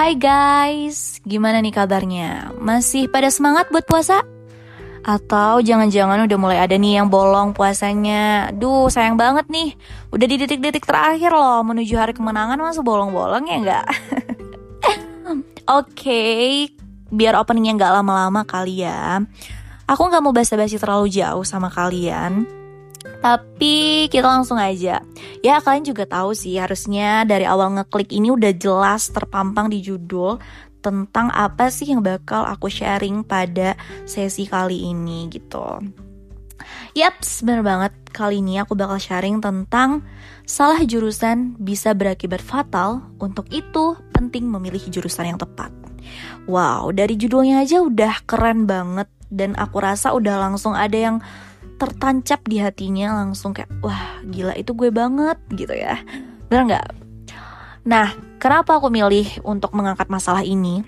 Hai guys, gimana nih kabarnya? Masih pada semangat buat puasa? Atau jangan-jangan udah mulai ada nih yang bolong puasanya Duh sayang banget nih Udah di detik-detik terakhir loh Menuju hari kemenangan masa bolong-bolong ya nggak? Oke, okay, biar openingnya nggak lama-lama kali ya Aku nggak mau basa-basi terlalu jauh sama kalian tapi kita langsung aja. Ya kalian juga tahu sih harusnya dari awal ngeklik ini udah jelas terpampang di judul tentang apa sih yang bakal aku sharing pada sesi kali ini gitu. Yap, bener banget. Kali ini aku bakal sharing tentang salah jurusan bisa berakibat fatal. Untuk itu, penting memilih jurusan yang tepat. Wow, dari judulnya aja udah keren banget. Dan aku rasa udah langsung ada yang tertancap di hatinya langsung kayak wah gila itu gue banget gitu ya. Benar nggak? Nah kenapa aku milih untuk mengangkat masalah ini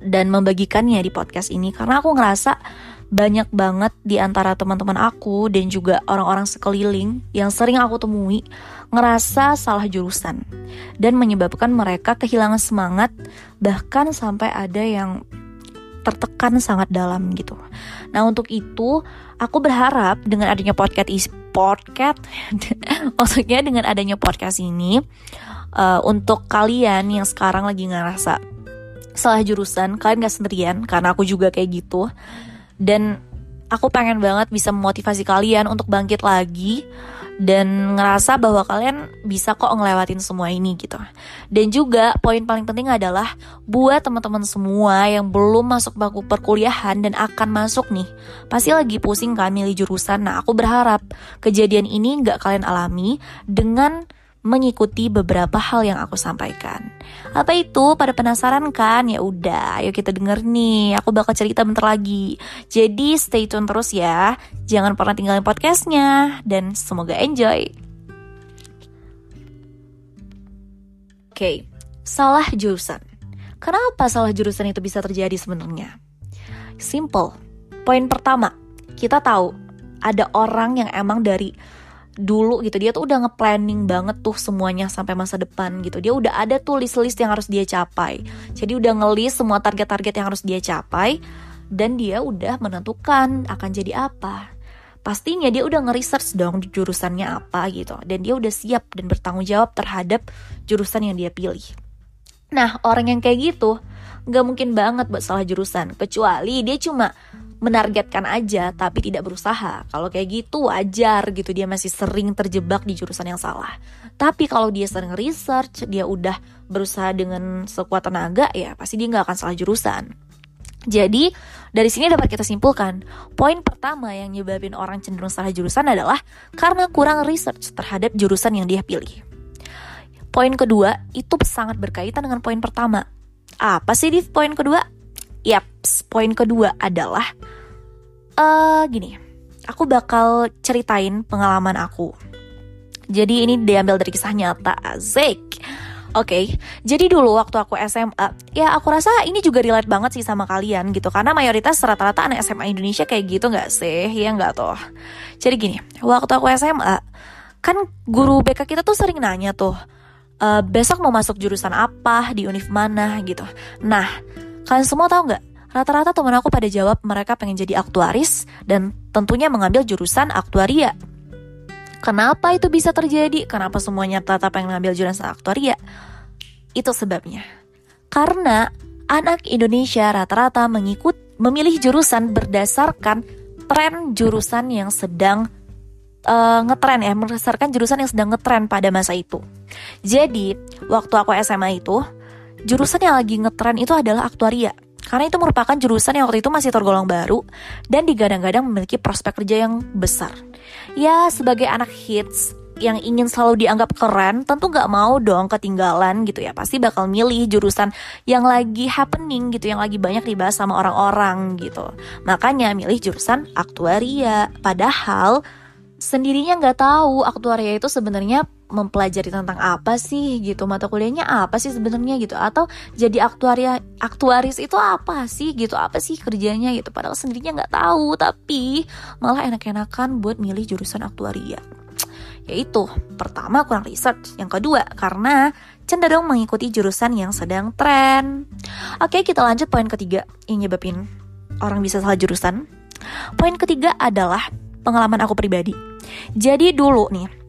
dan membagikannya di podcast ini? Karena aku ngerasa banyak banget di antara teman-teman aku dan juga orang-orang sekeliling yang sering aku temui ngerasa salah jurusan dan menyebabkan mereka kehilangan semangat bahkan sampai ada yang tertekan sangat dalam gitu. Nah untuk itu aku berharap dengan adanya podcast is podcast maksudnya dengan adanya podcast ini uh, untuk kalian yang sekarang lagi ngerasa salah jurusan kalian gak sendirian karena aku juga kayak gitu dan aku pengen banget bisa memotivasi kalian untuk bangkit lagi dan ngerasa bahwa kalian bisa kok ngelewatin semua ini gitu. Dan juga poin paling penting adalah buat teman-teman semua yang belum masuk baku perkuliahan dan akan masuk nih, pasti lagi pusing kan milih jurusan. Nah, aku berharap kejadian ini nggak kalian alami dengan mengikuti beberapa hal yang aku sampaikan. Apa itu? Pada penasaran kan? Ya udah, ayo kita denger nih. Aku bakal cerita bentar lagi. Jadi stay tune terus ya. Jangan pernah tinggalin podcastnya dan semoga enjoy. Oke, okay, salah jurusan. Kenapa salah jurusan itu bisa terjadi sebenarnya? Simple. Poin pertama, kita tahu ada orang yang emang dari dulu gitu dia tuh udah nge-planning banget tuh semuanya sampai masa depan gitu. Dia udah ada tuh list-list yang harus dia capai. Jadi udah ngelis semua target-target yang harus dia capai dan dia udah menentukan akan jadi apa. Pastinya dia udah nge-research dong jurusannya apa gitu dan dia udah siap dan bertanggung jawab terhadap jurusan yang dia pilih. Nah orang yang kayak gitu nggak mungkin banget buat salah jurusan kecuali dia cuma menargetkan aja tapi tidak berusaha. Kalau kayak gitu wajar gitu dia masih sering terjebak di jurusan yang salah. Tapi kalau dia sering research, dia udah berusaha dengan sekuat tenaga ya pasti dia nggak akan salah jurusan. Jadi dari sini dapat kita simpulkan poin pertama yang nyebabin orang cenderung salah jurusan adalah karena kurang research terhadap jurusan yang dia pilih. Poin kedua itu sangat berkaitan dengan poin pertama. Apa sih di poin kedua? Yap, poin kedua adalah uh, gini. Aku bakal ceritain pengalaman aku. Jadi ini diambil dari kisah nyata, Zik. Oke, okay, jadi dulu waktu aku SMA, ya aku rasa ini juga relate banget sih sama kalian gitu Karena mayoritas rata-rata anak SMA Indonesia kayak gitu gak sih? Ya gak tuh Jadi gini, waktu aku SMA, kan guru BK kita tuh sering nanya tuh e, Besok mau masuk jurusan apa, di univ mana gitu Nah, Kalian semua tahu nggak? Rata-rata teman aku pada jawab mereka pengen jadi aktuaris dan tentunya mengambil jurusan aktuaria. Kenapa itu bisa terjadi? Kenapa semuanya rata pengen ngambil jurusan aktuaria? Itu sebabnya. Karena anak Indonesia rata-rata mengikut memilih jurusan berdasarkan tren jurusan yang sedang uh, ngetren ya, berdasarkan jurusan yang sedang ngetren pada masa itu. Jadi, waktu aku SMA itu, jurusan yang lagi ngetren itu adalah aktuaria. Karena itu merupakan jurusan yang waktu itu masih tergolong baru dan digadang-gadang memiliki prospek kerja yang besar. Ya, sebagai anak hits yang ingin selalu dianggap keren, tentu nggak mau dong ketinggalan gitu ya. Pasti bakal milih jurusan yang lagi happening gitu, yang lagi banyak dibahas sama orang-orang gitu. Makanya milih jurusan aktuaria. Padahal sendirinya nggak tahu aktuaria itu sebenarnya mempelajari tentang apa sih gitu mata kuliahnya apa sih sebenarnya gitu atau jadi aktuaria aktuaris itu apa sih gitu apa sih kerjanya gitu padahal sendirinya nggak tahu tapi malah enak-enakan buat milih jurusan aktuaria Yaitu, pertama kurang research, yang kedua karena cenderung mengikuti jurusan yang sedang tren. Oke, kita lanjut poin ketiga yang nyebabin orang bisa salah jurusan. Poin ketiga adalah pengalaman aku pribadi. Jadi dulu nih,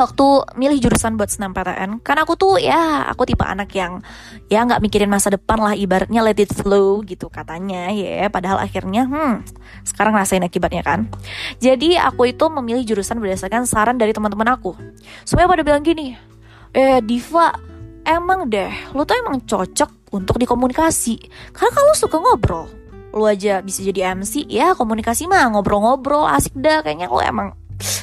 waktu milih jurusan buat SNMPTN kan aku tuh ya aku tipe anak yang ya nggak mikirin masa depan lah ibaratnya let it flow gitu katanya ya. Padahal akhirnya hmm sekarang rasain akibatnya kan. Jadi aku itu memilih jurusan berdasarkan saran dari teman-teman aku. Supaya pada bilang gini eh Diva emang deh lu tuh emang cocok untuk dikomunikasi. Karena kalau suka ngobrol. Lu aja bisa jadi MC ya komunikasi mah ngobrol-ngobrol asik dah kayaknya lu emang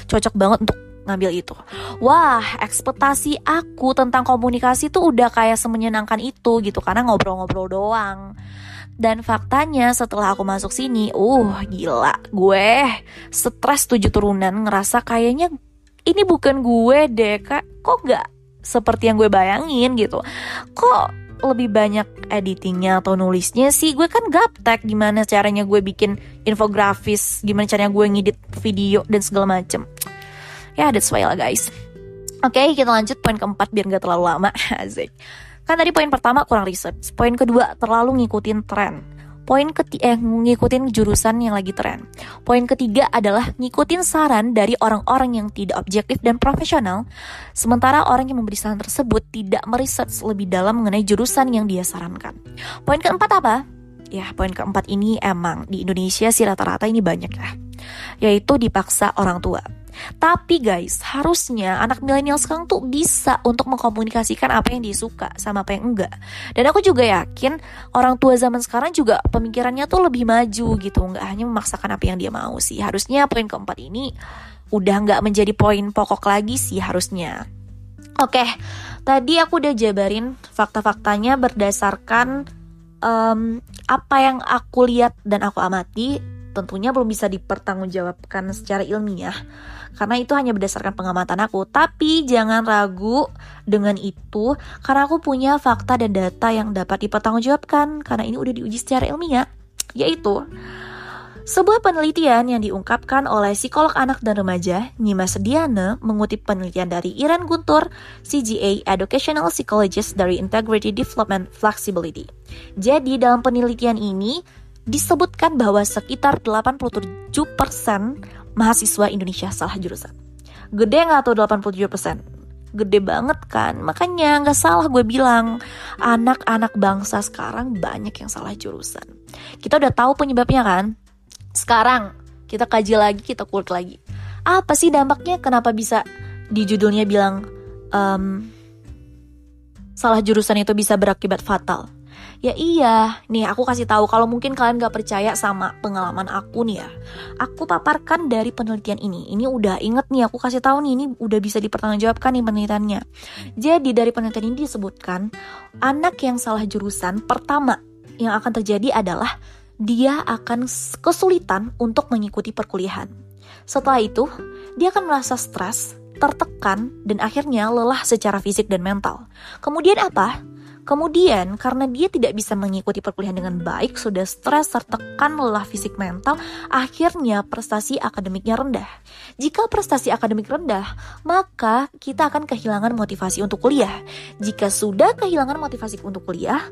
cocok banget untuk ngambil itu. Wah, ekspektasi aku tentang komunikasi tuh udah kayak semenyenangkan itu gitu karena ngobrol-ngobrol doang. Dan faktanya setelah aku masuk sini, uh gila, gue stres tujuh turunan ngerasa kayaknya ini bukan gue deh, kak. Kok gak seperti yang gue bayangin gitu? Kok lebih banyak editingnya atau nulisnya sih gue kan gaptek gimana caranya gue bikin infografis gimana caranya gue ngedit video dan segala macem ya that's why lah guys oke okay, kita lanjut poin keempat biar nggak terlalu lama asik kan tadi poin pertama kurang research poin kedua terlalu ngikutin tren Poin ketiga eh, ngikutin jurusan yang lagi tren. Poin ketiga adalah ngikutin saran dari orang-orang yang tidak objektif dan profesional, sementara orang yang memberi saran tersebut tidak meriset lebih dalam mengenai jurusan yang dia sarankan. Poin keempat apa? Ya, poin keempat ini emang di Indonesia sih rata-rata ini banyak ya, yaitu dipaksa orang tua. Tapi guys, harusnya anak milenial sekarang tuh bisa untuk mengkomunikasikan apa yang disuka sama apa yang enggak. Dan aku juga yakin orang tua zaman sekarang juga pemikirannya tuh lebih maju gitu, nggak hanya memaksakan apa yang dia mau sih. Harusnya poin keempat ini udah nggak menjadi poin pokok lagi sih harusnya. Oke, tadi aku udah jabarin fakta-faktanya berdasarkan um, apa yang aku lihat dan aku amati tentunya belum bisa dipertanggungjawabkan secara ilmiah karena itu hanya berdasarkan pengamatan aku. Tapi jangan ragu dengan itu karena aku punya fakta dan data yang dapat dipertanggungjawabkan karena ini udah diuji secara ilmiah, yaitu sebuah penelitian yang diungkapkan oleh psikolog anak dan remaja, Nima Sediana, mengutip penelitian dari Iran Guntur, CGA Educational Psychologist dari Integrity Development Flexibility. Jadi dalam penelitian ini, disebutkan bahwa sekitar 87% mahasiswa Indonesia salah jurusan. Gede nggak tuh 87%? Gede banget kan? Makanya nggak salah gue bilang, anak-anak bangsa sekarang banyak yang salah jurusan. Kita udah tahu penyebabnya kan? Sekarang kita kaji lagi, kita kulik lagi. Apa sih dampaknya? Kenapa bisa di judulnya bilang um, salah jurusan itu bisa berakibat fatal? Ya iya, nih aku kasih tahu kalau mungkin kalian gak percaya sama pengalaman aku nih ya. Aku paparkan dari penelitian ini. Ini udah inget nih aku kasih tahu nih ini udah bisa dipertanggungjawabkan nih penelitiannya. Jadi dari penelitian ini disebutkan anak yang salah jurusan pertama yang akan terjadi adalah dia akan kesulitan untuk mengikuti perkuliahan. Setelah itu, dia akan merasa stres, tertekan, dan akhirnya lelah secara fisik dan mental. Kemudian apa? Kemudian, karena dia tidak bisa mengikuti perkuliahan dengan baik, sudah stres, tertekan, lelah fisik mental, akhirnya prestasi akademiknya rendah. Jika prestasi akademik rendah, maka kita akan kehilangan motivasi untuk kuliah. Jika sudah kehilangan motivasi untuk kuliah,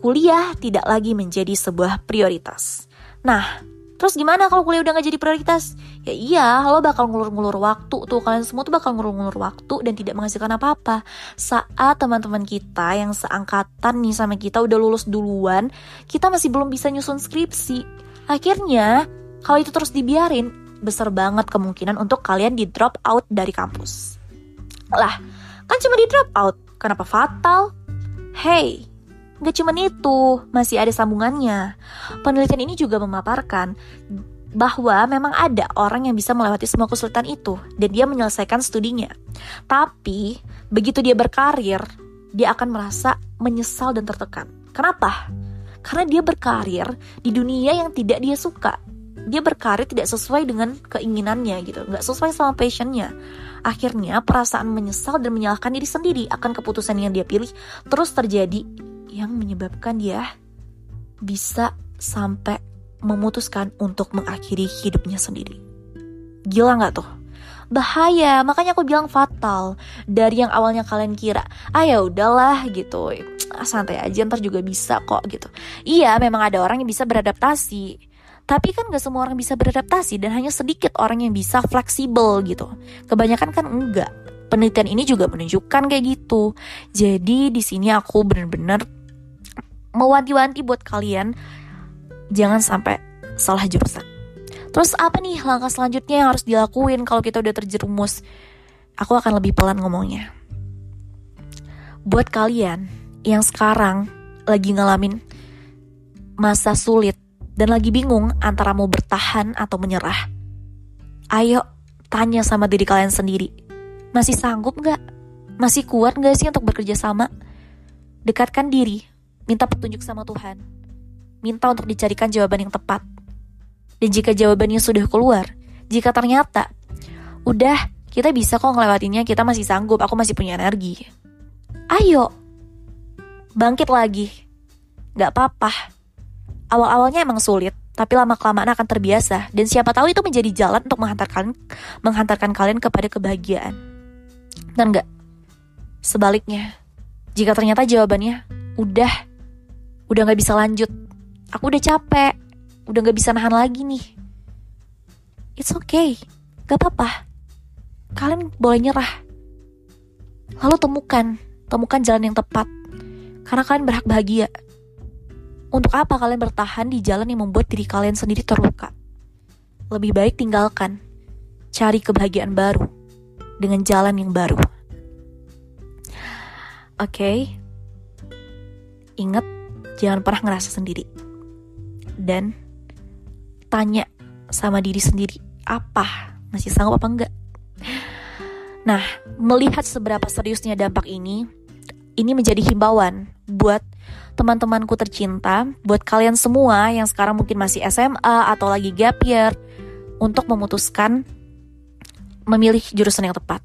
kuliah tidak lagi menjadi sebuah prioritas. Nah, Terus gimana kalau kuliah udah gak jadi prioritas? Ya iya, lo bakal ngulur-ngulur waktu tuh. Kalian semua tuh bakal ngulur-ngulur waktu dan tidak menghasilkan apa-apa. Saat teman-teman kita yang seangkatan nih sama kita udah lulus duluan, kita masih belum bisa nyusun skripsi. Akhirnya, kalau itu terus dibiarin, besar banget kemungkinan untuk kalian di drop out dari kampus. Lah, kan cuma di drop out. Kenapa fatal? Hey, Gak cuma itu, masih ada sambungannya. Penelitian ini juga memaparkan bahwa memang ada orang yang bisa melewati semua kesulitan itu dan dia menyelesaikan studinya. Tapi begitu dia berkarir, dia akan merasa menyesal dan tertekan. Kenapa? Karena dia berkarir di dunia yang tidak dia suka. Dia berkarir tidak sesuai dengan keinginannya gitu, nggak sesuai sama passionnya. Akhirnya perasaan menyesal dan menyalahkan diri sendiri akan keputusan yang dia pilih terus terjadi yang menyebabkan dia bisa sampai memutuskan untuk mengakhiri hidupnya sendiri. Gila nggak tuh? bahaya makanya aku bilang fatal. Dari yang awalnya kalian kira ah ya udahlah gitu. Santai aja ntar juga bisa kok gitu. Iya memang ada orang yang bisa beradaptasi. Tapi kan gak semua orang bisa beradaptasi dan hanya sedikit orang yang bisa fleksibel gitu. Kebanyakan kan enggak penelitian ini juga menunjukkan kayak gitu. Jadi di sini aku bener-bener mewanti-wanti buat kalian jangan sampai salah jurusan Terus apa nih langkah selanjutnya yang harus dilakuin kalau kita udah terjerumus? Aku akan lebih pelan ngomongnya. Buat kalian yang sekarang lagi ngalamin masa sulit dan lagi bingung antara mau bertahan atau menyerah. Ayo tanya sama diri kalian sendiri. Masih sanggup gak? Masih kuat gak sih untuk bekerja sama? Dekatkan diri, minta petunjuk sama Tuhan. Minta untuk dicarikan jawaban yang tepat dan jika jawabannya sudah keluar, jika ternyata udah kita bisa kok ngelewatinnya, kita masih sanggup, aku masih punya energi. Ayo, bangkit lagi. Gak apa-apa. Awal-awalnya emang sulit, tapi lama-kelamaan akan terbiasa. Dan siapa tahu itu menjadi jalan untuk menghantarkan menghantarkan kalian kepada kebahagiaan. Dan gak? Sebaliknya, jika ternyata jawabannya udah, udah gak bisa lanjut, aku udah capek, udah gak bisa nahan lagi nih. It's okay, gak apa-apa. Kalian boleh nyerah. Lalu temukan, temukan jalan yang tepat. Karena kalian berhak bahagia. Untuk apa kalian bertahan di jalan yang membuat diri kalian sendiri terluka? Lebih baik tinggalkan. Cari kebahagiaan baru. Dengan jalan yang baru. Oke. Okay. Ingat, jangan pernah ngerasa sendiri. Dan tanya sama diri sendiri apa? Masih sanggup apa enggak? Nah melihat seberapa seriusnya dampak ini ini menjadi himbauan buat teman-temanku tercinta buat kalian semua yang sekarang mungkin masih SMA atau lagi gap year untuk memutuskan memilih jurusan yang tepat.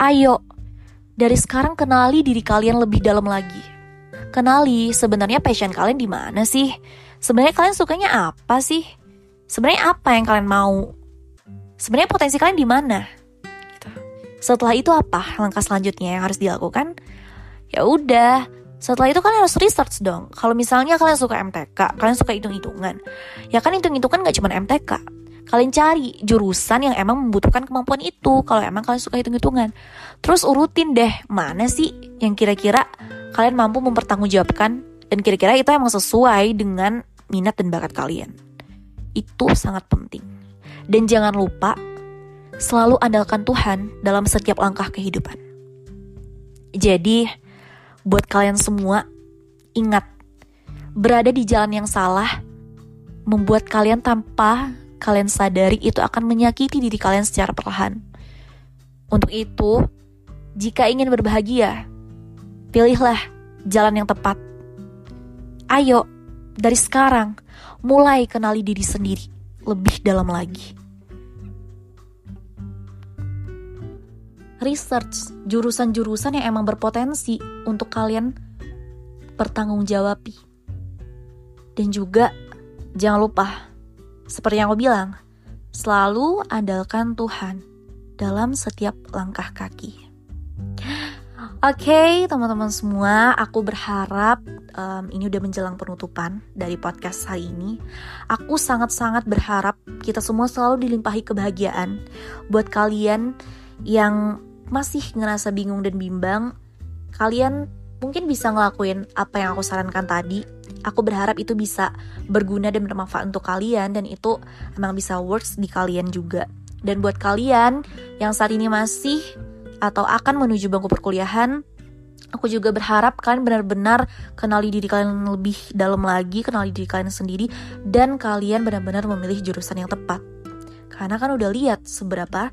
Ayo dari sekarang kenali diri kalian lebih dalam lagi kenali sebenarnya passion kalian di mana sih? Sebenarnya kalian sukanya apa sih? Sebenarnya apa yang kalian mau? Sebenarnya potensi kalian di mana? Gitu. setelah itu apa langkah selanjutnya yang harus dilakukan? Ya udah setelah itu kan harus research dong. Kalau misalnya kalian suka MTK kalian suka hitung-hitungan. Ya kan hitung-hitungan gak cuma MTK kalian cari jurusan yang emang membutuhkan kemampuan itu kalau emang kalian suka hitung-hitungan. Terus urutin deh mana sih yang kira-kira kalian mampu mempertanggungjawabkan dan kira-kira itu emang sesuai dengan minat dan bakat kalian itu sangat penting. Dan jangan lupa selalu andalkan Tuhan dalam setiap langkah kehidupan. Jadi, buat kalian semua, ingat, berada di jalan yang salah membuat kalian tanpa kalian sadari itu akan menyakiti diri kalian secara perlahan. Untuk itu, jika ingin berbahagia, pilihlah jalan yang tepat. Ayo, dari sekarang, mulai kenali diri sendiri lebih dalam lagi. Research jurusan-jurusan yang emang berpotensi untuk kalian pertanggungjawabi. Dan juga jangan lupa, seperti yang aku bilang, selalu andalkan Tuhan dalam setiap langkah kaki. Oke, okay, teman-teman semua, aku berharap um, ini udah menjelang penutupan dari podcast hari ini. Aku sangat-sangat berharap kita semua selalu dilimpahi kebahagiaan. Buat kalian yang masih ngerasa bingung dan bimbang, kalian mungkin bisa ngelakuin apa yang aku sarankan tadi. Aku berharap itu bisa berguna dan bermanfaat untuk kalian dan itu emang bisa works di kalian juga. Dan buat kalian yang saat ini masih atau akan menuju bangku perkuliahan, aku juga berharap kalian benar-benar kenali diri kalian lebih dalam lagi, kenali diri kalian sendiri, dan kalian benar-benar memilih jurusan yang tepat. Karena kan udah lihat seberapa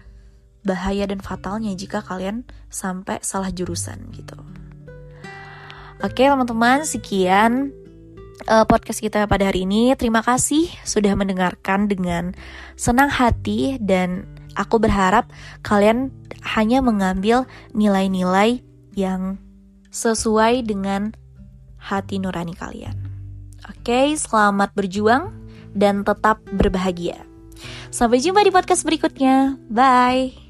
bahaya dan fatalnya jika kalian sampai salah jurusan gitu. Oke teman-teman, sekian uh, podcast kita pada hari ini. Terima kasih sudah mendengarkan dengan senang hati dan aku berharap kalian hanya mengambil nilai-nilai yang sesuai dengan hati nurani kalian. Oke, selamat berjuang dan tetap berbahagia. Sampai jumpa di podcast berikutnya. Bye.